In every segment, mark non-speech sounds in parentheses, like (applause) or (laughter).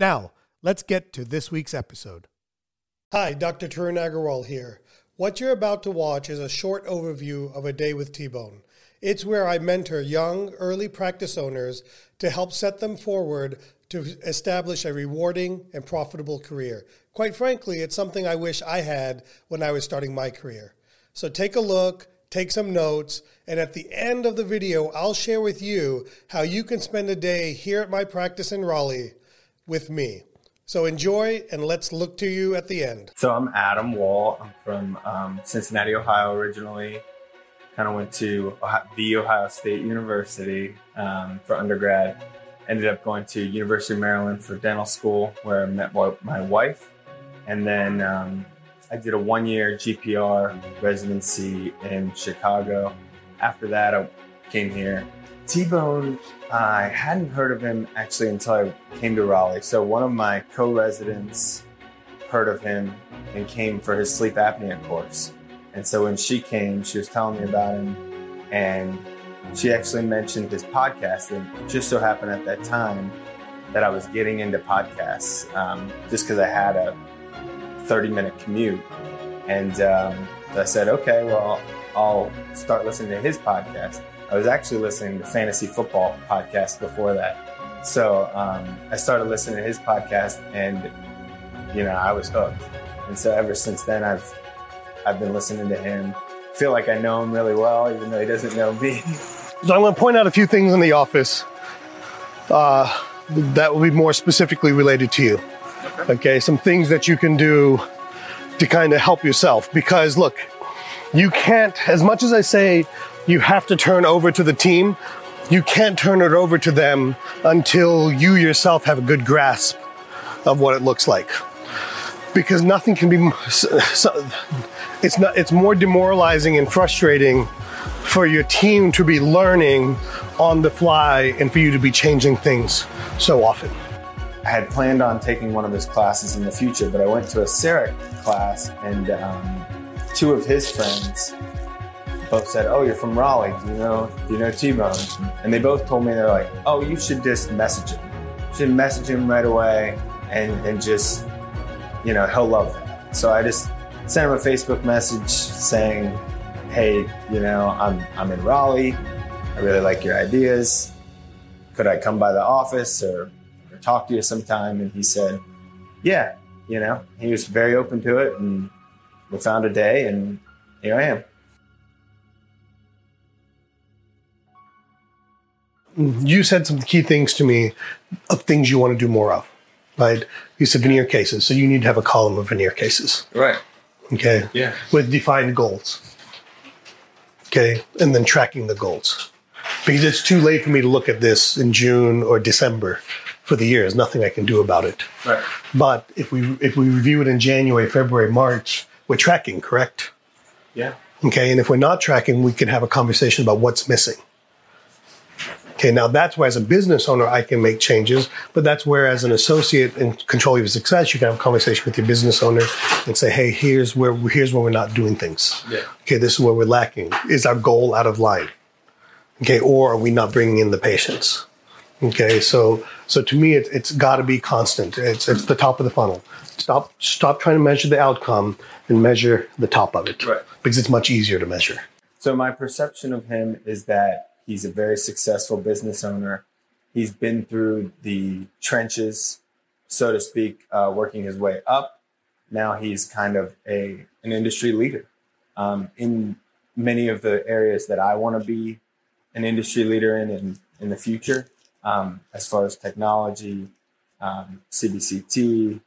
Now, let's get to this week's episode. Hi, Dr. Tarun Agarwal here. What you're about to watch is a short overview of a day with T-Bone. It's where I mentor young, early practice owners to help set them forward to establish a rewarding and profitable career. Quite frankly, it's something I wish I had when I was starting my career. So take a look, take some notes, and at the end of the video, I'll share with you how you can spend a day here at my practice in Raleigh with me. So enjoy and let's look to you at the end. So I'm Adam Wall. I'm from um, Cincinnati, Ohio originally. Kind of went to the Ohio State University um, for undergrad. Ended up going to University of Maryland for dental school where I met my wife. And then um, I did a one year GPR residency in Chicago. After that, I came here T-Bone, I hadn't heard of him actually until I came to Raleigh. So one of my co-residents heard of him and came for his sleep apnea course. And so when she came, she was telling me about him and she actually mentioned his podcast. And just so happened at that time that I was getting into podcasts um, just because I had a 30 minute commute. And um, I said, okay, well, I'll start listening to his podcast. I was actually listening to fantasy football podcast before that. So um, I started listening to his podcast, and you know I was hooked. And so ever since then, I've I've been listening to him. Feel like I know him really well, even though he doesn't know me. (laughs) So I'm going to point out a few things in the office uh, that will be more specifically related to you. Okay. okay, some things that you can do to kind of help yourself. Because look, you can't, as much as I say you have to turn over to the team. You can't turn it over to them until you yourself have a good grasp of what it looks like. Because nothing can be, it's not, it's more demoralizing and frustrating for your team to be learning on the fly and for you to be changing things so often. I had planned on taking one of his classes in the future, but I went to a CEREC class and um, two of his friends both said, "Oh, you're from Raleigh. Do you know? Do you know T-Bone?" And they both told me they're like, "Oh, you should just message him. You should message him right away, and and just, you know, he'll love that." So I just sent him a Facebook message saying, "Hey, you know, I'm I'm in Raleigh. I really like your ideas. Could I come by the office or, or talk to you sometime?" And he said, "Yeah." You know, he was very open to it, and we found a day, and here I am. You said some key things to me of things you want to do more of, right? You said veneer cases, so you need to have a column of veneer cases. Right. Okay. Yeah. With defined goals. Okay. And then tracking the goals. Because it's too late for me to look at this in June or December for the year. There's nothing I can do about it. Right. But if we if we review it in January, February, March, we're tracking, correct? Yeah. Okay. And if we're not tracking, we can have a conversation about what's missing. Okay, now that's where as a business owner I can make changes, but that's where as an associate in control of your success, you can have a conversation with your business owner and say, hey, here's where here's where we're not doing things. Yeah. Okay, this is where we're lacking. Is our goal out of line? Okay, or are we not bringing in the patients? Okay, so so to me, it, it's got to be constant. It's it's the top of the funnel. Stop stop trying to measure the outcome and measure the top of it, right? Because it's much easier to measure. So my perception of him is that He's a very successful business owner. He's been through the trenches, so to speak, uh, working his way up. now he's kind of a an industry leader um, in many of the areas that I want to be an industry leader in in, in the future, um, as far as technology, um, CBCT,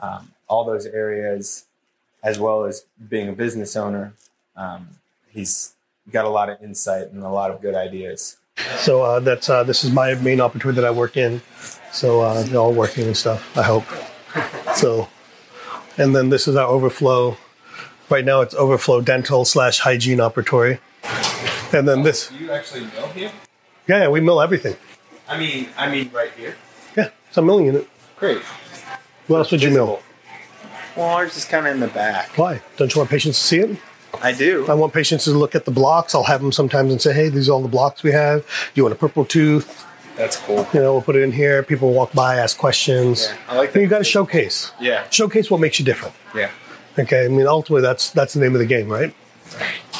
um, all those areas, as well as being a business owner. Um, he's got a lot of insight and a lot of good ideas. So uh, that's uh, this is my main opportunity that I work in. So uh, they're all working and stuff. I hope. So, and then this is our overflow. Right now, it's overflow dental slash hygiene operatory. And then this, You actually mill here? yeah, yeah, we mill everything. I mean, I mean, right here. Yeah, it's a milling unit. Great. What else would you mill? Well, ours is kind of in the back. Why? Don't you want patients to see it? I do. I want patients to look at the blocks. I'll have them sometimes and say, "Hey, these are all the blocks we have. Do you want a purple tooth? That's cool. You know, we'll put it in here. People walk by, ask questions. Yeah, I like And you that. got to showcase. Yeah. Showcase what makes you different. Yeah. Okay, I mean, ultimately, that's that's the name of the game, right?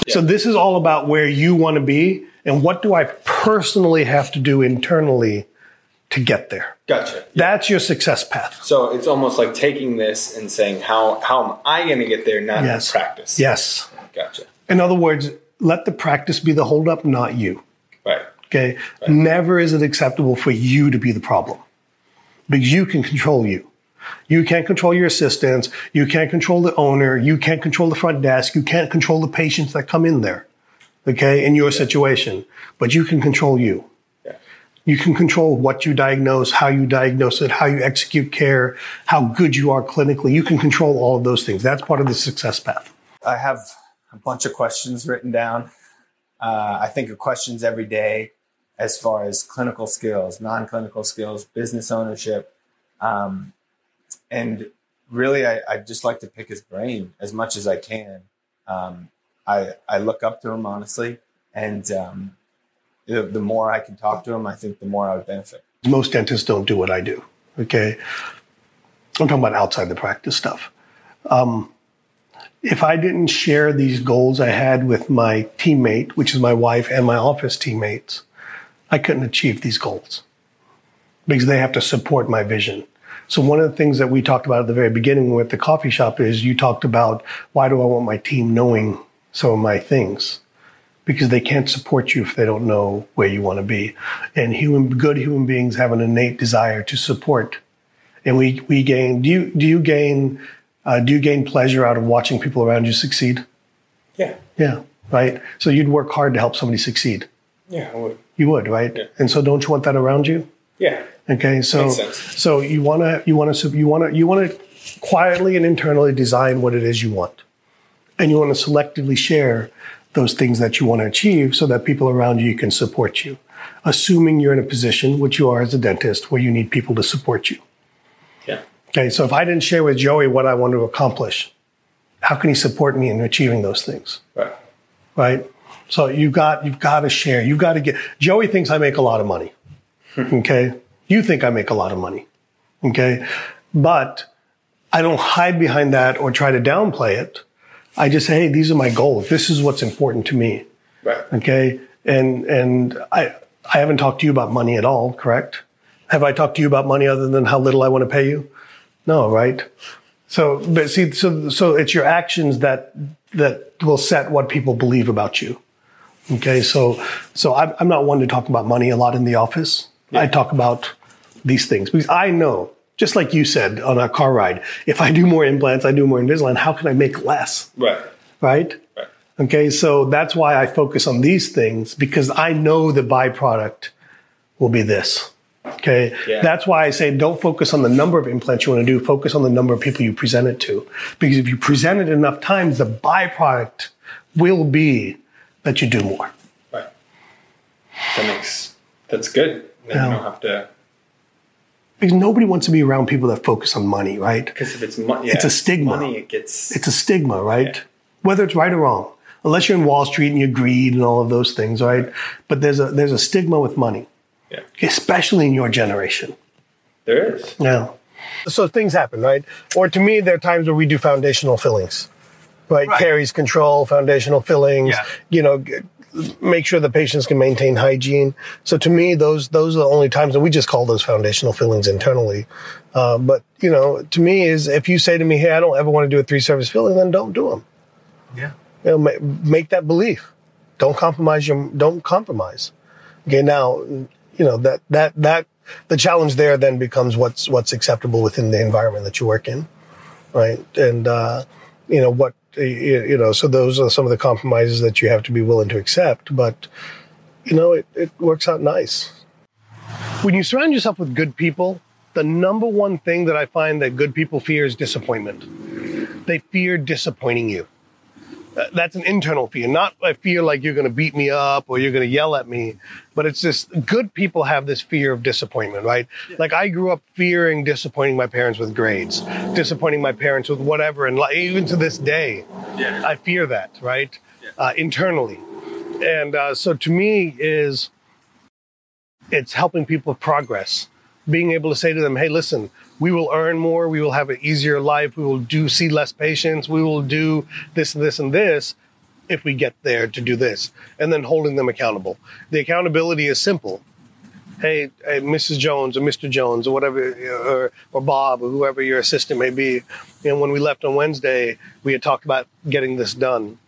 So this is all about where you want to be and what do I personally have to do internally to get there. Gotcha. That's your success path. So it's almost like taking this and saying, how how am I going to get there? Not Yes. practice. Yes. Gotcha. In other words, let the practice be the holdup, not you. Right. Okay. Never is it acceptable for you to be the problem because you can control you. You can't control your assistants. You can't control the owner. You can't control the front desk. You can't control the patients that come in there. Okay. In your situation, but you can control you. Yeah. You can control what you diagnose, how you diagnose it, how you execute care, how good you are clinically. You can control all of those things. That's part of the success path. I have a bunch of questions written down. Uh, I think of questions every day as far as clinical skills, non clinical skills, business ownership. Um, and really, I, I just like to pick his brain as much as I can. Um, I, I look up to him, honestly. And um, the, the more I can talk to him, I think the more I would benefit. most dentists don't do what I do. Okay. I'm talking about outside the practice stuff. Um, if I didn't share these goals I had with my teammate, which is my wife and my office teammates, I couldn't achieve these goals because they have to support my vision. So one of the things that we talked about at the very beginning with the coffee shop is you talked about why do I want my team knowing some of my things? because they can't support you if they don't know where you want to be. And human, good human beings have an innate desire to support. And we, we gain, do you, do you gain, uh, do you gain pleasure out of watching people around you succeed? Yeah. Yeah. Right. So you'd work hard to help somebody succeed. Yeah. I would. You would, right? Yeah. And so don't you want that around you? Yeah. Okay, so so you want to you want to you want to you want to quietly and internally design what it is you want, and you want to selectively share those things that you want to achieve so that people around you can support you. Assuming you're in a position, which you are as a dentist, where you need people to support you. Yeah. Okay, so if I didn't share with Joey what I want to accomplish, how can he support me in achieving those things? Right. right? So you've got you've got to share. You've got to get. Joey thinks I make a lot of money. Hmm. okay, you think I make a lot of money. Okay, but I don't hide behind that or try to downplay it. I just say, hey, these are my goals. This is what's important to me. Right. Okay, and and I I haven't talked to you about money at all, correct? Have I talked to you about money other than how little I want to pay you? No, right? So, but see, so so it's your actions that that will set what people believe about you. Okay, so so I'm, I'm not one to talk about money a lot in the office. I talk about these things because I know, just like you said on our car ride, if I do more implants, I do more Invisalign. How can I make less? Right. Right? Right. Okay, so that's why I focus on these things because I know the byproduct will be this. Okay, Yeah. that's why I say don't focus on the number of implants you want to do, focus on the number of people you present it to. Because if you present it enough times, the byproduct will be that you do more. Right. That makes that's good. Then Yeah. you don't have to Because nobody wants to be around people that focus on money, right? because if it's money, It's a stigma. Money, it gets It's a stigma, right? Yeah. Whether it's right or wrong. Unless you're in Wall Street and you're greed and all of those things, right? But there's a there's a stigma with money, yeah. especially in your generation. There is. Yeah. So things happen, right? Or to me, there are times where we do foundational fillings, right? Right. Caries control, foundational fillings. Yeah. You know, g- make sure the patients can maintain hygiene. So to me, those those are the only times, and we just call those foundational fillings internally. Uh, but you know, to me, is if you say to me, "Hey, I don't ever want to do a three service filling," then don't do them. Yeah. You know, make, make that belief. Don't compromise your. Don't compromise. Okay, now you know that that that the challenge there then becomes what's what's acceptable within the environment that you work in, right? And uh, you know what you know. So those are some of the compromises that you have to be willing to accept. But you know, it, it works out nice. When you surround yourself with good people, the number one thing that I find that good people fear is disappointment. They fear disappointing you. Uh, that's an internal fear, not I fear like you're going to beat me up or you're going to yell at me, but it's this good people have this fear of disappointment, right? Yeah. Like I grew up fearing disappointing my parents with grades, disappointing my parents with whatever, and like, even to this day, yeah. I fear that, right? Yeah. Uh, internally, and uh, so to me is it's helping people progress, being able to say to them, "Hey, listen, we will earn more, we will have an easier life, we will do see less patients, we will do this and this and this if we get there to do this, and then holding them accountable. The accountability is simple. Hey, hey Mrs. Jones or Mr. Jones or whatever, or, or Bob or whoever your assistant may be. Know, when we left on Wednesday, we had talked about getting this done.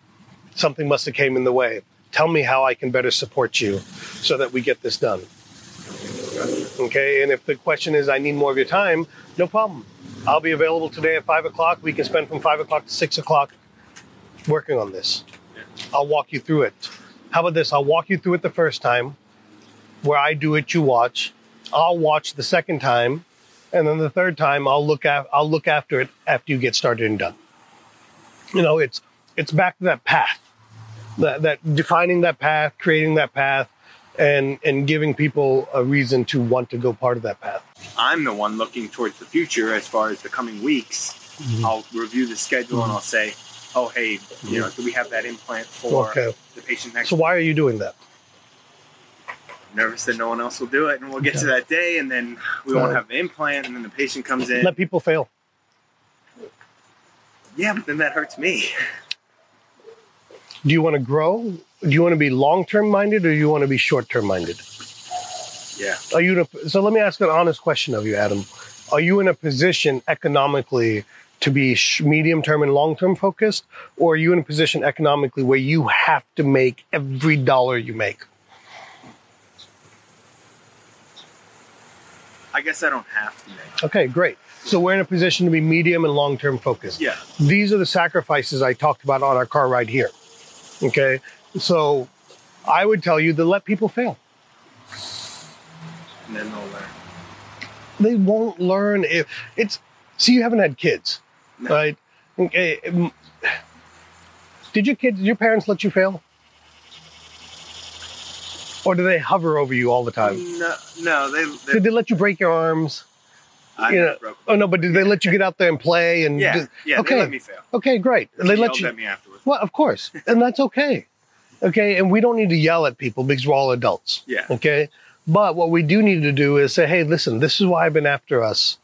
Something must have came in the way. Tell me how I can better support you so that we get this done. Okay, and if the question is, I need more of your time, no problem. I'll be available today at five o'clock. We can spend from five o'clock to six o'clock working on this. I'll walk you through it. How about this? I'll walk you through it the first time, where I do it, you watch. I'll watch the second time, and then the third time I'll look at I'll look after it after you get started and done. You know, it's it's back to that path, that that defining that path, creating that path, and and giving people a reason to want to go part of that path. I'm the one looking towards the future as far as the coming weeks. Mm-hmm. I'll review the schedule mm-hmm. and I'll say, "Oh, hey, mm-hmm. you know, do we have that implant for okay. the patient next?" So why are you doing that? Nervous that no one else will do it, and we'll get okay. to that day, and then we won't have the implant, and then the patient comes in. Let people fail. Yeah, but then that hurts me. (laughs) Do you want to grow do you want to be long term minded or do you want to be short term minded? Yeah. Are you a, so? Let me ask an honest question of you, Adam. Are you in a position economically to be medium term and long term focused, or are you in a position economically where you have to make every dollar you make? I guess I don't have to make. Okay, great. So we're in a position to be medium and long term focused. Yeah. These are the sacrifices I talked about on our car ride here. Okay. So I would tell you to let people fail. And then they'll learn. They won't learn if it's. See, you haven't had kids, no. right? Okay. Um, did your kids, did your parents let you fail? Or do they hover over you all the time? No, no. They, they did they let you break your arms? I you know, oh no, but did they let you get out there and play? And yeah, yeah, okay, they let me fail. Okay, great. They, they let you. At me afterwards. Well, of course, and that's okay. Okay. And we don't need to yell at people because we're all adults. Yeah. Okay. But what we do need to do is say, hey, listen, this is why I've been after us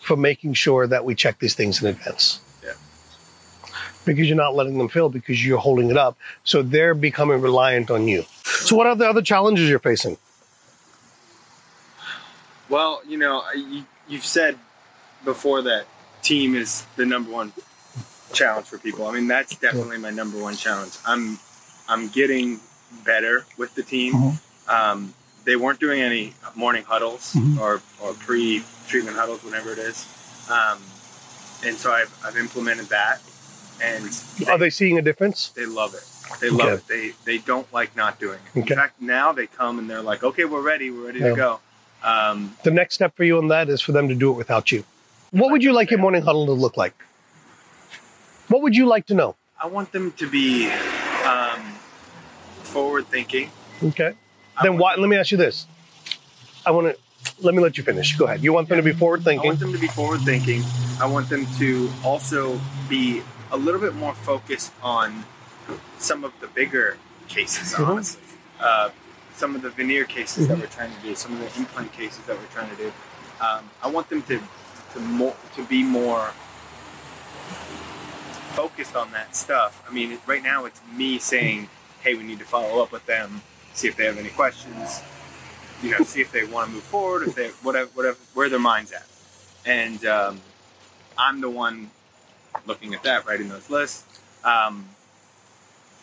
for making sure that we check these things in advance. Yeah. Because you're not letting them fail because you're holding it up. So they're becoming reliant on you. So, what are the other challenges you're facing? Well, you know, you, you've said before that team is the number one challenge for people. I mean, that's definitely my number one challenge. I'm I'm getting better with the team. Mm-hmm. Um, they weren't doing any morning huddles mm-hmm. or, or pre treatment huddles, whatever it is. Um, and so I've, I've implemented that. And they, are they seeing a difference? They love it. They love okay. it. They they don't like not doing it. Okay. In fact, now they come and they're like, "Okay, we're ready. We're ready yeah. to go." Um, the next step for you on that is for them to do it without you. What would you like your morning huddle to look like? What would you like to know? I want them to be um, forward thinking. Okay. then why? Let me ask you this. I want to. Let me let you finish. Go ahead. You want them to be forward thinking. I want them to be forward thinking. I want them to also be a little bit more focused on some of the bigger cases. Mm-hmm. Uh, some of the veneer cases mm-hmm. that we're trying to do, some of the implant cases that we're trying to do. Um, I want them to to more to be more focused on that stuff. I mean, right now it's me saying hey, we need to follow up with them, see if they have any questions, you know, see if they want to move forward, if they whatever, whatever, where their mind's at. And um, I'm the one looking at that, writing those lists. Um,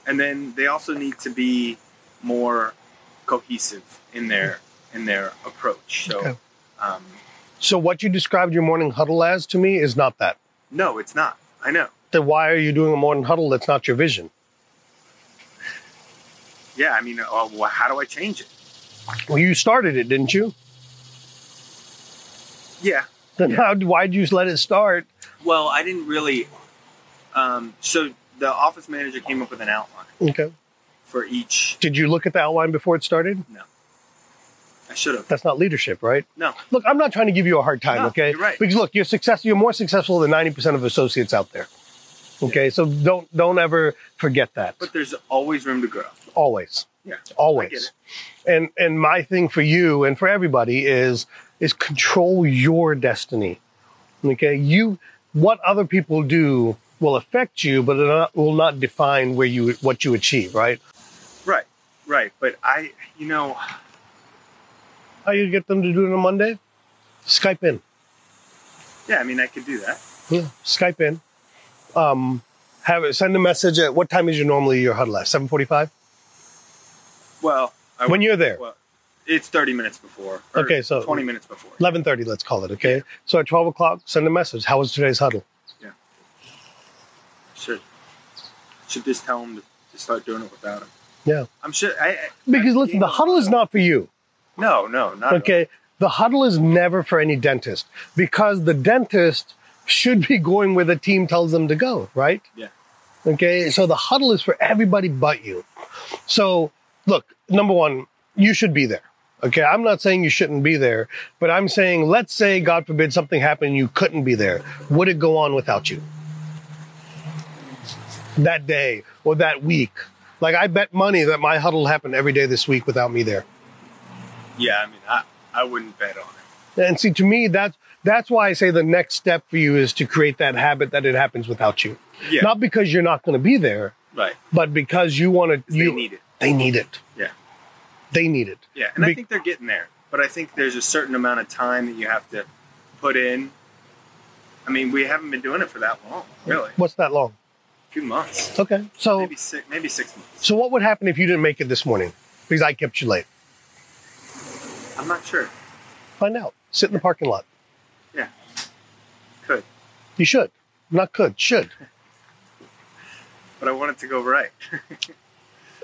and then they also need to be more cohesive in their in their approach. So, Okay. um, So what you described your morning huddle as to me is not that. no, it's not. I know. Then why are you doing a morning huddle that's not your vision? Yeah, I mean, uh, well, how do I change it? Well, you started it, didn't you? Yeah. Then Yeah. how? Why'd you let it start? Well, I didn't really. Um, so the office manager came up with an outline Okay. For each. Did you look at the outline before it started? No. I should have. That's not leadership, right? No. Look, I'm not trying to give you a hard time, No, okay? you're right. Because look, you're success. You're more successful than 90% of associates out there. Okay, so don't don't ever forget that. But there's always room to grow. Always, Yeah. Always. And and my thing for you and for everybody is is control your destiny. Okay, you what other people do will affect you, but it will not define where you what you achieve. Right? Right. But I, you know, How you get them to do it on Monday? Skype in. yeah. I mean, I could do that. Yeah, Skype in. Um, have it send a message at what time is your normally your huddle at? Seven forty-five. Well, I When you're there, Well, it's 30 minutes before. or Okay, so- 20 minutes before. eleven thirty. Let's call it. Okay. So at twelve o'clock, send a message. How was today's huddle? Yeah. Should should just tell him to, to start doing it without him. Yeah. I'm sure. I, I Because I listen, the huddle is not for you. No, no, not Okay. The huddle is never for any dentist because the dentist should be going where the team tells them to go, right? Yeah. Okay. So the huddle is for everybody but you. So look, number one, you should be there. Okay. I'm not saying you shouldn't be there, but I'm saying, let's say, God forbid, something happened and you couldn't be there. Would it go on without you? That day or that week? Like, I bet money that my huddle happened every day this week without me there. Yeah, I mean, I, I wouldn't bet on it. And see, to me, that's that's why I say the next step for you is to create that habit that it happens without you. Yeah. Not because you're not going to be there, Right. but because you want to. They need it. They need it. Yeah. They need it. Yeah, and I think they're getting there. But I think there's a certain amount of time that you have to put in. I mean, we haven't been doing it for that long, really. What's that long? Few months, Okay. So, maybe six, maybe six months. so what would happen if you didn't make it this morning because I kept you late? I'm not sure. Find out. Sit in the parking lot. Yeah, could, You should. Not could. Should. (laughs) but I want it to go right. (laughs)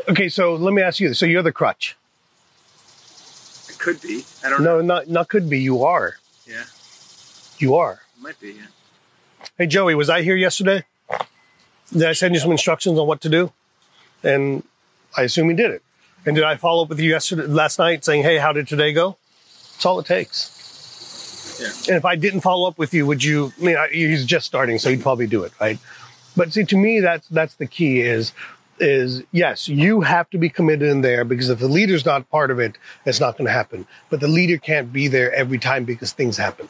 Okay. So let me ask you this. So you're the crutch. it could be. I don't know. No, not not could be. You are. Yeah, You are. it might be. Yeah. Hey Joey, was I here yesterday? Did I send you some instructions on what to do? And I assume you did it. And did I follow up with you yesterday, last night, saying, "Hey, how did today go?" That's all it takes. Yeah. And if I didn't follow up with you, would you? I mean, I, he's just starting, so he'd probably do it, right? But see, to me, that's that's the key. Is is yes, you have to be committed in there because if the leader's not part of it, it's not going to happen. But the leader can't be there every time because things happen.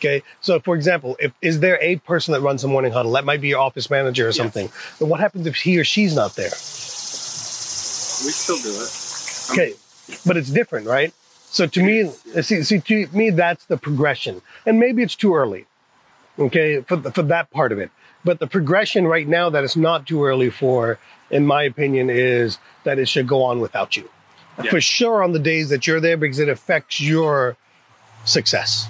Okay. So, for example, if is there a person that runs the morning huddle? That might be your office manager or something. Then what happens if he or she's not there? We still do it. Okay, but it's different, right? So to me, see, see, to me, that's the progression, and maybe it's too early. Okay, for the, for that part of it, but the progression right now that it's not too early for, in my opinion, is that it should go on without you, Yeah. for sure on the days that you're there because it affects your success.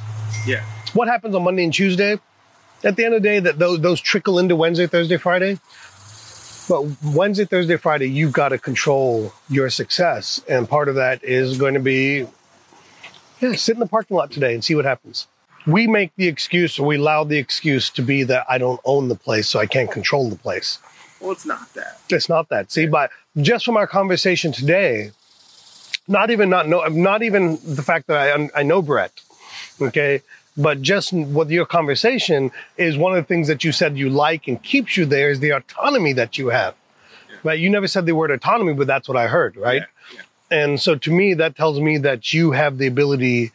Yeah. What happens on Monday and Tuesday? At the end of the day, that those those trickle into Wednesday, Thursday, Friday. But Wednesday, Thursday, Friday, you've got to control your success, and part of that is going to be, yeah, sit in the parking lot today and see what happens. We make the excuse, or we allow the excuse to be that I don't own the place, so I can't control the place. Well, it's not that. It's not that. See, but just from our conversation today, not even not know, not even the fact that I I know Brett, okay, but just with your conversation is one of the things that you said you like and keeps you there is the autonomy that you have. Right? You never said the word autonomy, but that's what I heard, right? Yeah. yeah. And so to me, that tells me that you have the ability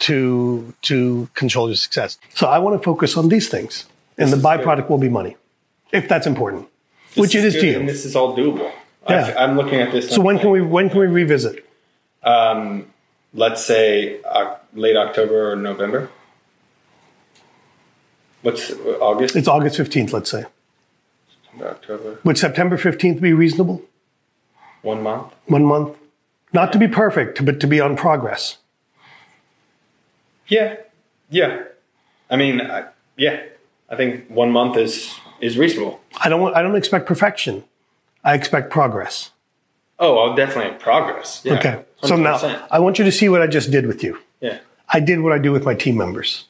to to control your success. So I want to focus on these things, and the This is good. byproduct will be money, if that's important, which it is good, to you. And this is all doable. Yeah. I, am looking at this. So when can we when can we revisit? Um, let's say uh, late October or November. What's uh, August? It's August fifteenth. Let's say. October. Would September fifteenth be reasonable? One month. One month. Not to be perfect, but to be on progress. Yeah, yeah. I mean, I, yeah. I think one month is is reasonable. I don't. I don't expect perfection. I expect progress. Oh, I'll definitely have progress. Yeah, okay. So now I want you to see what I just did with you. Yeah. I did what I do with my team members.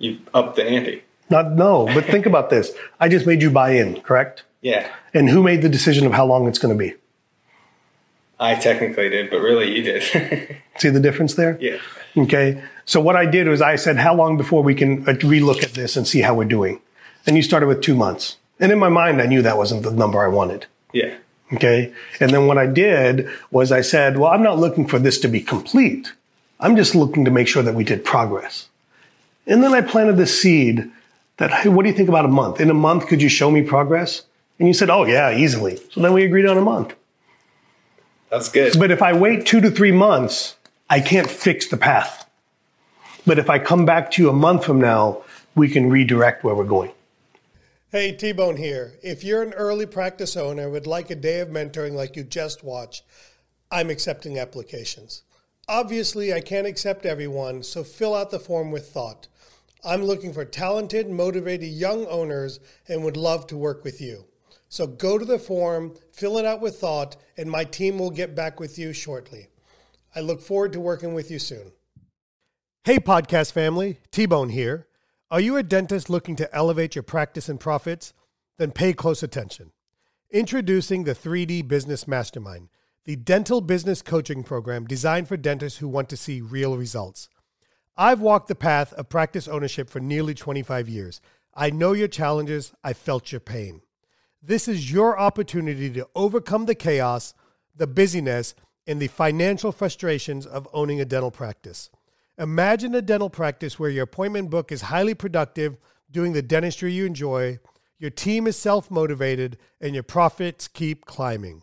You up the ante. Not no, but think about this. I just made you buy in, correct? Yeah. And who made the decision of how long it's going to be? I technically did, but really you did. (laughs) See the difference there? Yeah. Okay. So what I did was I said, how long before we can uh, relook at this and see how we're doing? And you started with two months. And in my mind, I knew that wasn't the number I wanted. Yeah. Okay. And then what I did was I said, well, I'm not looking for this to be complete. I'm just looking to make sure that we did progress. And then I planted the seed that, hey, what do you think about a month? In a month, could you show me progress? And you said, oh, yeah, easily. So then we agreed on a month. That's good. But if I wait two to three months, I can't fix the path. But if I come back to you a month from now, we can redirect where we're going. Hey, T Bone here. If you're an early practice owner and would like a day of mentoring like you just watched, I'm accepting applications. Obviously, I can't accept everyone, so fill out the form with thought. I'm looking for talented, motivated young owners and would love to work with you. So go to the form, fill it out with thought, and my team will get back with you shortly. I look forward to working with you soon. Hey, podcast family, T Bone here. Are you a dentist looking to elevate your practice and profits? Then pay close attention. Introducing the 3D Business Mastermind, the dental business coaching program designed for dentists who want to see real results. I've walked the path of practice ownership for nearly 25 years. I know your challenges, I felt your pain. This is your opportunity to overcome the chaos, the busyness, and the financial frustrations of owning a dental practice. Imagine a dental practice where your appointment book is highly productive, doing the dentistry you enjoy, your team is self motivated, and your profits keep climbing.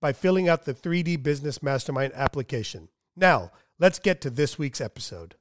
by filling out the 3D Business Mastermind application. Now, Let's get to this week's episode.